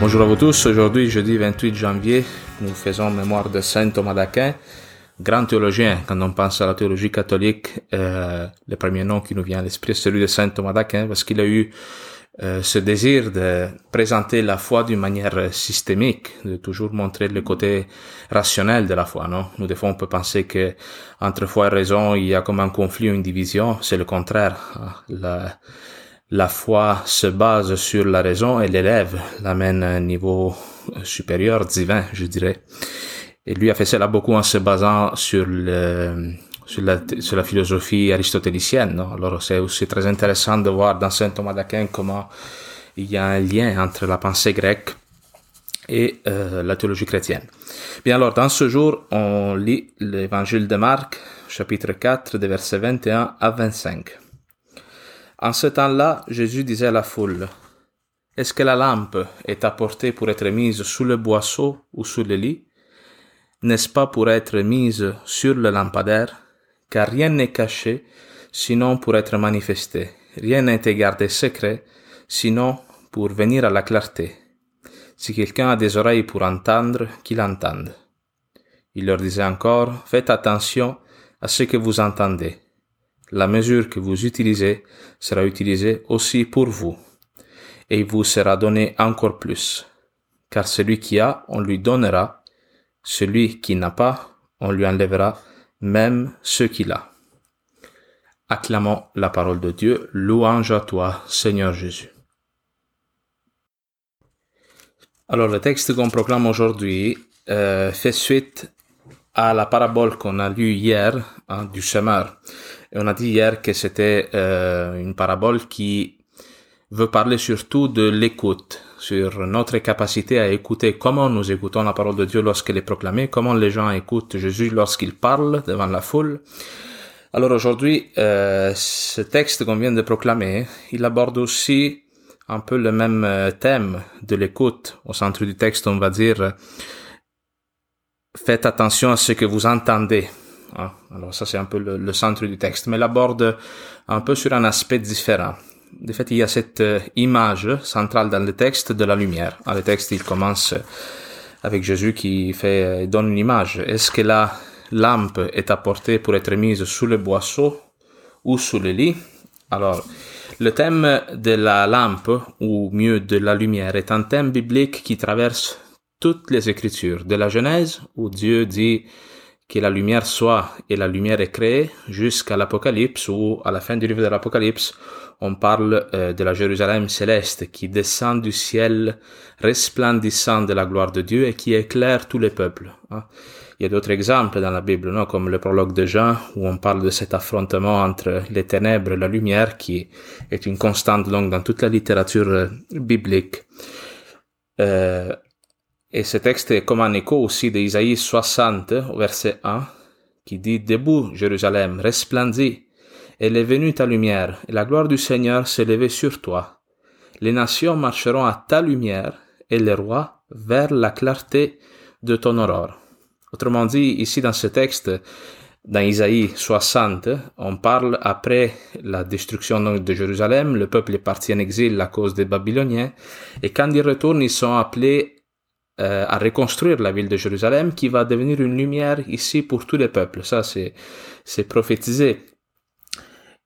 Bonjour à vous tous. Aujourd'hui, jeudi 28 janvier, nous faisons mémoire de Saint Thomas d'Aquin, grand théologien. Quand on pense à la théologie catholique, euh, le premier nom qui nous vient à l'esprit, c'est celui de Saint Thomas d'Aquin, parce qu'il a eu euh, ce désir de présenter la foi d'une manière systémique, de toujours montrer le côté rationnel de la foi, non? Nous, des fois, on peut penser que entre foi et raison, il y a comme un conflit ou une division. C'est le contraire. La, la foi se base sur la raison et l'élève, l'amène à un niveau supérieur, divin, je dirais. Et lui a fait cela beaucoup en se basant sur le, sur la, sur la philosophie aristotélicienne. Non? Alors c'est aussi très intéressant de voir dans Saint Thomas d'Aquin comment il y a un lien entre la pensée grecque et euh, la théologie chrétienne. Bien alors, dans ce jour, on lit l'évangile de Marc, chapitre 4, des versets 21 à 25. En ce temps-là, Jésus disait à la foule, Est-ce que la lampe est apportée pour être mise sous le boisseau ou sous le lit? N'est-ce pas pour être mise sur le lampadaire? Car rien n'est caché, sinon pour être manifesté. Rien été gardé secret, sinon pour venir à la clarté. Si quelqu'un a des oreilles pour entendre, qu'il entende. Il leur disait encore, faites attention à ce que vous entendez. La mesure que vous utilisez sera utilisée aussi pour vous, et il vous sera donné encore plus. Car celui qui a, on lui donnera, celui qui n'a pas, on lui enlèvera même ce qu'il a. Acclamons la parole de Dieu, louange à toi, Seigneur Jésus. Alors le texte qu'on proclame aujourd'hui euh, fait suite à la parabole qu'on a lue hier hein, du semeur. On a dit hier que c'était euh, une parabole qui veut parler surtout de l'écoute, sur notre capacité à écouter, comment nous écoutons la parole de Dieu lorsqu'elle est proclamée, comment les gens écoutent Jésus lorsqu'il parle devant la foule. Alors aujourd'hui, euh, ce texte qu'on vient de proclamer, il aborde aussi un peu le même euh, thème de l'écoute. Au centre du texte, on va dire, faites attention à ce que vous entendez. Ah, alors ça, c'est un peu le, centre du texte, mais il aborde un peu sur un aspect différent de fait, il y a cette euh, image centrale dans le texte de la lumière. Dans le texte, il commence avec Jésus qui fait, euh, donne une image. Est-ce que la lampe est apportée pour être mise sous le boisseau ou sous le lit? Alors, le thème de la lampe, ou mieux de la lumière, est un thème biblique qui traverse toutes les Écritures, de la Genèse, où Dieu dit que la lumière soit et la lumière est créée, jusqu'à l'Apocalypse, ou à la fin du livre de l'Apocalypse, on parle euh, de la Jérusalem céleste qui descend du ciel resplendissant de la gloire de Dieu et qui éclaire tous les peuples. Hein. Il y a d'autres exemples dans la Bible, non, comme le prologue de Jean, où on parle de cet affrontement entre les ténèbres et la lumière, qui est une constante longue dans toute la littérature euh, biblique. Euh, et ce texte est comme un écho aussi d'Isaïe 60, verset 1, qui dit Debout, Jérusalem, resplendis, elle est venue ta lumière, et la gloire du Seigneur s'est levée sur toi. Les nations marcheront à ta lumière, et les rois vers la clarté de ton aurore. Autrement dit, ici dans ce texte, dans Isaïe 60, on parle après la destruction de Jérusalem, le peuple est parti en exil à cause des Babyloniens, et quand ils retournent, ils sont appelés euh, à reconstruire la ville de Jérusalem qui va devenir une lumière ici pour tous les peuples. Ça, c'est, prophétisé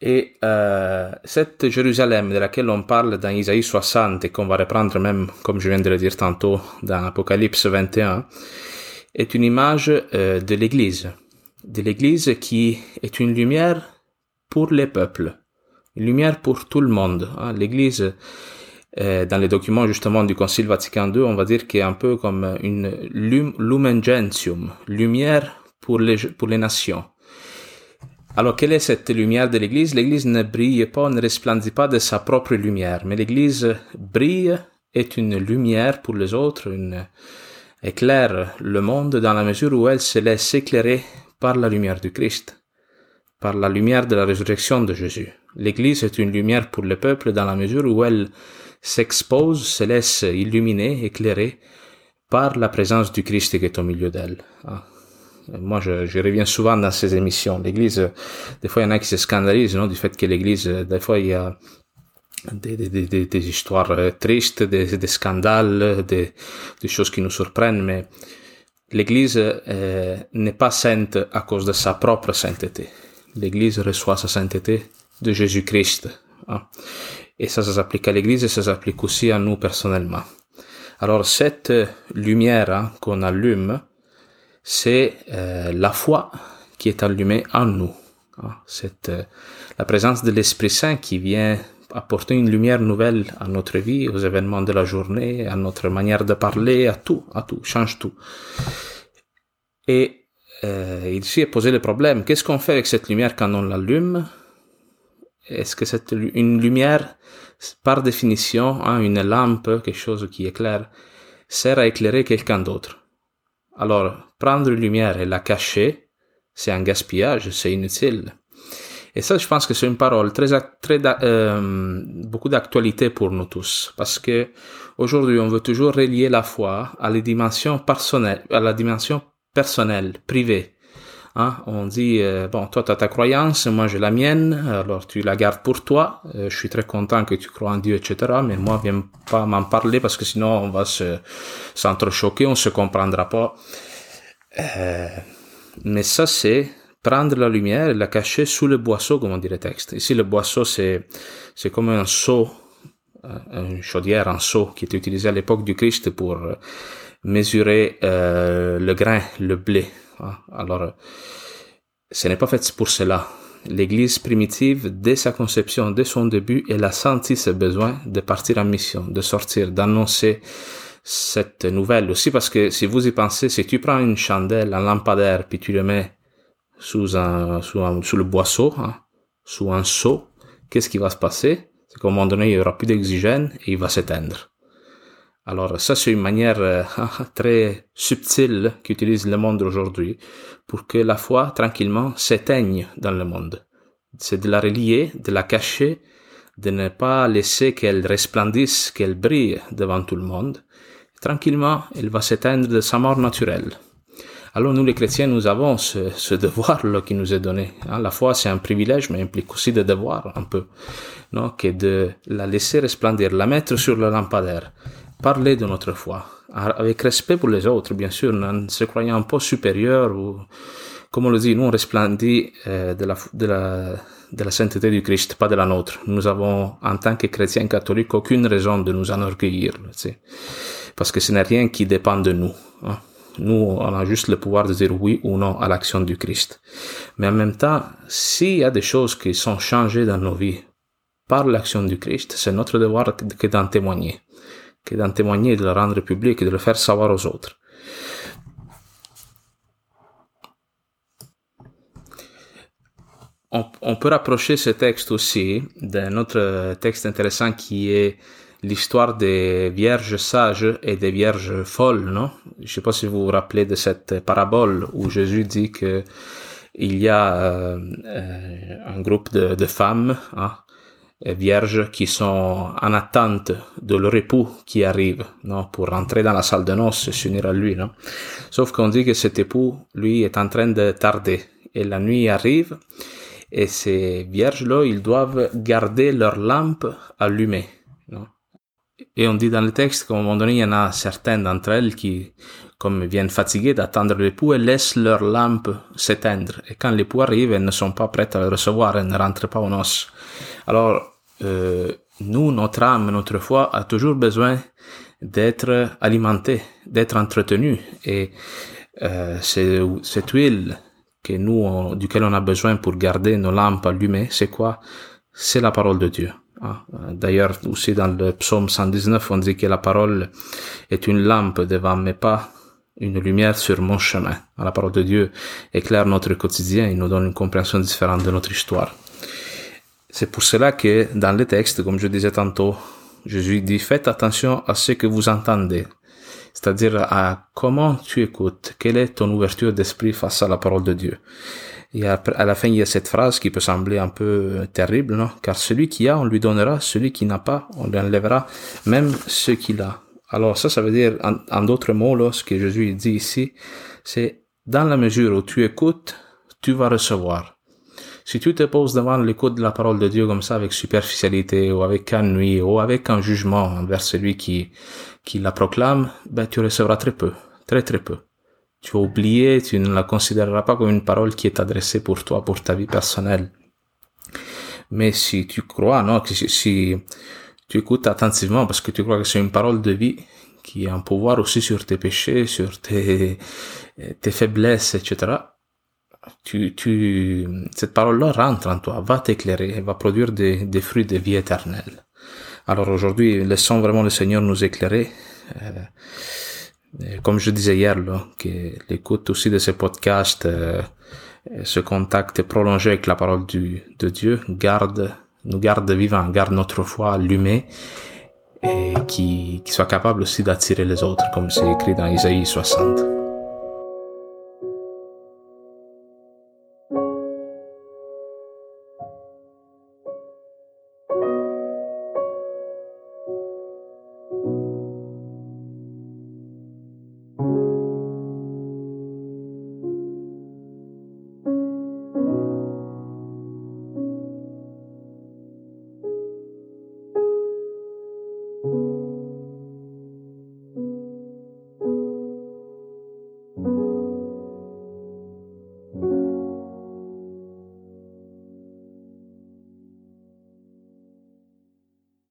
et euh, cette Jérusalem de laquelle on parle dans Isaïe 60 et qu'on va reprendre même, comme je viens de le dire tantôt, dans Apocalypse 21, est une image euh, de l'Église. De l'Église qui est une lumière pour les peuples, une lumière pour tout le monde. Hein. L'Église, dans les documents justement du Concile Vatican II, on va dire qu'est un peu comme une lumen gentium, lumière pour les, pour les nations. Alors, quelle est cette lumière de l'Église? L'Église ne brille pas, ne resplendit pas de sa propre lumière, mais l'Église brille, est une lumière pour les autres, éclaire le monde dans la mesure où elle se laisse éclairer par la lumière du Christ, par la lumière de la résurrection de Jésus. L'Église est une lumière pour le peuple dans la mesure où elle s'expose, se laisse illuminer, éclairer par la présence du Christ qui est au milieu d'elle. Ah, moi, je, reviens souvent dans ces émissions. L'Église, des fois, il y en a qui se scandalisent non, du fait que l'Église, des fois, il y a des, histoires euh, tristes, des, scandales, des, des choses qui nous surprennent, mais l'Église euh, n'est pas sainte à cause de sa propre sainteté. L'Église reçoit sa sainteté de Jésus-Christ. Hein. Et ça, ça s'applique à l'Église et ça s'applique aussi à nous personnellement. Alors cette lumière hein, qu'on allume, c'est euh, la foi qui est allumée en nous. Hein. C'est euh, la présence de l'Esprit Saint qui vient apporter une lumière nouvelle à notre vie, aux événements de la journée, à notre manière de parler, à tout, à tout, change tout. Et euh, ici est posé le problème. Qu'est-ce qu'on fait avec cette lumière quand on l'allume? Est-ce que c'est une lumière, par définition, hein, une lampe, quelque chose qui éclaire, sert à éclairer quelqu'un d'autre? Alors, prendre une lumière et la cacher, c'est un gaspillage, c'est inutile. Et ça, je pense que c'est une parole très, très euh, beaucoup d'actualité pour nous tous, parce que aujourd'hui, on veut toujours relier la foi à la dimension personnelle, à la dimension personnelle, privée. Hein? On dit euh, bon, toi tu as ta croyance, moi j'ai la mienne, alors tu la gardes pour toi. Euh, je suis très content que tu crois en Dieu, etc. Mais moi, viens pas m'en parler parce que sinon on va se s'entrechoquer, on se comprendra pas. Euh, mais ça c'est prendre la lumière et la cacher sous le boisseau, comme on dit le texte. Ici, le boisseau, c'est, c'est comme un seau, euh, une chaudière, un seau qui était utilisé à l'époque du Christ pour euh, mesurer euh, le grain, le blé. Hein. Alors, ce n'est pas fait pour cela. L'Église primitive, dès sa conception, dès son début, elle a senti ce besoin de partir en mission, de sortir, d'annoncer cette nouvelle aussi, parce que si vous y pensez, si tu prends une chandelle, un lampadaire, puis tu le mets sous un, sous un, sous le boisseau, hein, sous un seau, qu'est-ce qui va se passer? C'est qu'à un moment donné, il y aura plus d'oxygène et il va s'éteindre. Alors ça, c'est une manière euh, très subtile qu'utilise le monde aujourd'hui pour que la foi, tranquillement, s'éteigne dans le monde. C'est de la relier, de la cacher, de ne pas laisser qu'elle resplendisse, qu'elle brille devant tout le monde. Tranquillement, elle va s'éteindre de sa mort naturelle. Alors nous les chrétiens, nous avons ce, ce devoir-là qui nous est donné. Hein, la foi, c'est un privilège, mais implique aussi des devoirs un peu, non, que de la laisser resplendir, la mettre sur le lampadaire, parler de notre foi, avec respect pour les autres, bien sûr, en se croyant pas supérieur ou, comme on le dit, nous on resplendit euh, de la de la de la sainteté du Christ, pas de la nôtre. Nous avons, en tant que chrétiens catholiques, aucune raison de nous enorgueillir, parce que ce n'est rien qui dépend de nous. Hein. Nous, on a juste le pouvoir de dire oui ou non à l'action du Christ. Mais en même temps, s'il y a des choses qui sont changées dans nos vies par l'action du Christ, c'est notre devoir que d'en témoigner, que d'en témoigner, de le rendre public de le faire savoir aux autres. On, peut rapprocher ce texte aussi d'un autre texte intéressant qui est l'histoire des vierges sages et des vierges folles, non? Je sais pas si vous vous rappelez de cette parabole où Jésus dit que il y a euh, un groupe de, de femmes hein, vierges qui sont en attente de leur époux qui arrive, non, pour rentrer dans la salle de noces et s'unir à lui, non. Sauf qu'on dit que cet époux, lui, est en train de tarder et la nuit arrive et ces vierges-là, ils doivent garder leur lampe allumée, non. Et on dit dans le texte qu'à un moment donné, il y en a certaines d'entre elles qui, comme viennent fatiguées d'attendre l'époux, elles laissent leur lampe s'éteindre. Et quand l'époux arrive, elles ne sont pas prêtes à le recevoir, elles ne rentrent pas au noces. Alors, euh, nous, notre âme, notre foi a toujours besoin d'être alimentée, d'être entretenue. Et euh, cette huile que nous, duquel on a besoin pour garder nos lampes allumées, c'est quoi? C'est la parole de Dieu. Ah, d'ailleurs, aussi dans le psaume 119, on dit que la parole est une lampe devant mes pas, une lumière sur mon chemin. La parole de Dieu éclaire notre quotidien et nous donne une compréhension différente de notre histoire. C'est pour cela que dans le texte, comme je disais tantôt, Jésus dit faites attention à ce que vous entendez, c'est-à-dire à comment tu écoutes, quelle est ton ouverture d'esprit face à la parole de Dieu? Et à la fin, il y a cette phrase qui peut sembler un peu terrible, non? Car celui qui a, on lui donnera, celui qui n'a pas, on lui enlèvera même ce qu'il a. Alors ça, ça veut dire, en, d'autres mots, là, ce que Jésus dit ici, c'est dans la mesure où tu écoutes, tu vas recevoir. Si tu te poses devant l'écoute de la parole de Dieu comme ça avec superficialité ou avec ennui ou avec un jugement envers celui qui, qui la proclame, ben, tu recevras très peu, très très peu. Tu vas oublier, tu ne la considéreras pas comme une parole qui est adressée pour toi, pour ta vie personnelle. Mais si tu crois, non, si, si tu écoutes attentivement parce que tu crois que c'est une parole de vie qui a un pouvoir aussi sur tes péchés, sur tes, tes faiblesses, etc tu, tu, cette parole-là rentre en toi, va t'éclairer, va produire des, des, fruits de vie éternelle. Alors aujourd'hui, laissons vraiment le Seigneur nous éclairer. Euh, comme je disais hier, là, que l'écoute aussi de ce podcast, euh, ce contact prolongé avec la parole du, de Dieu, garde, nous garde vivants, garde notre foi allumée et qui, qui soit capable aussi d'attirer les autres, comme c'est écrit dans Isaïe 60.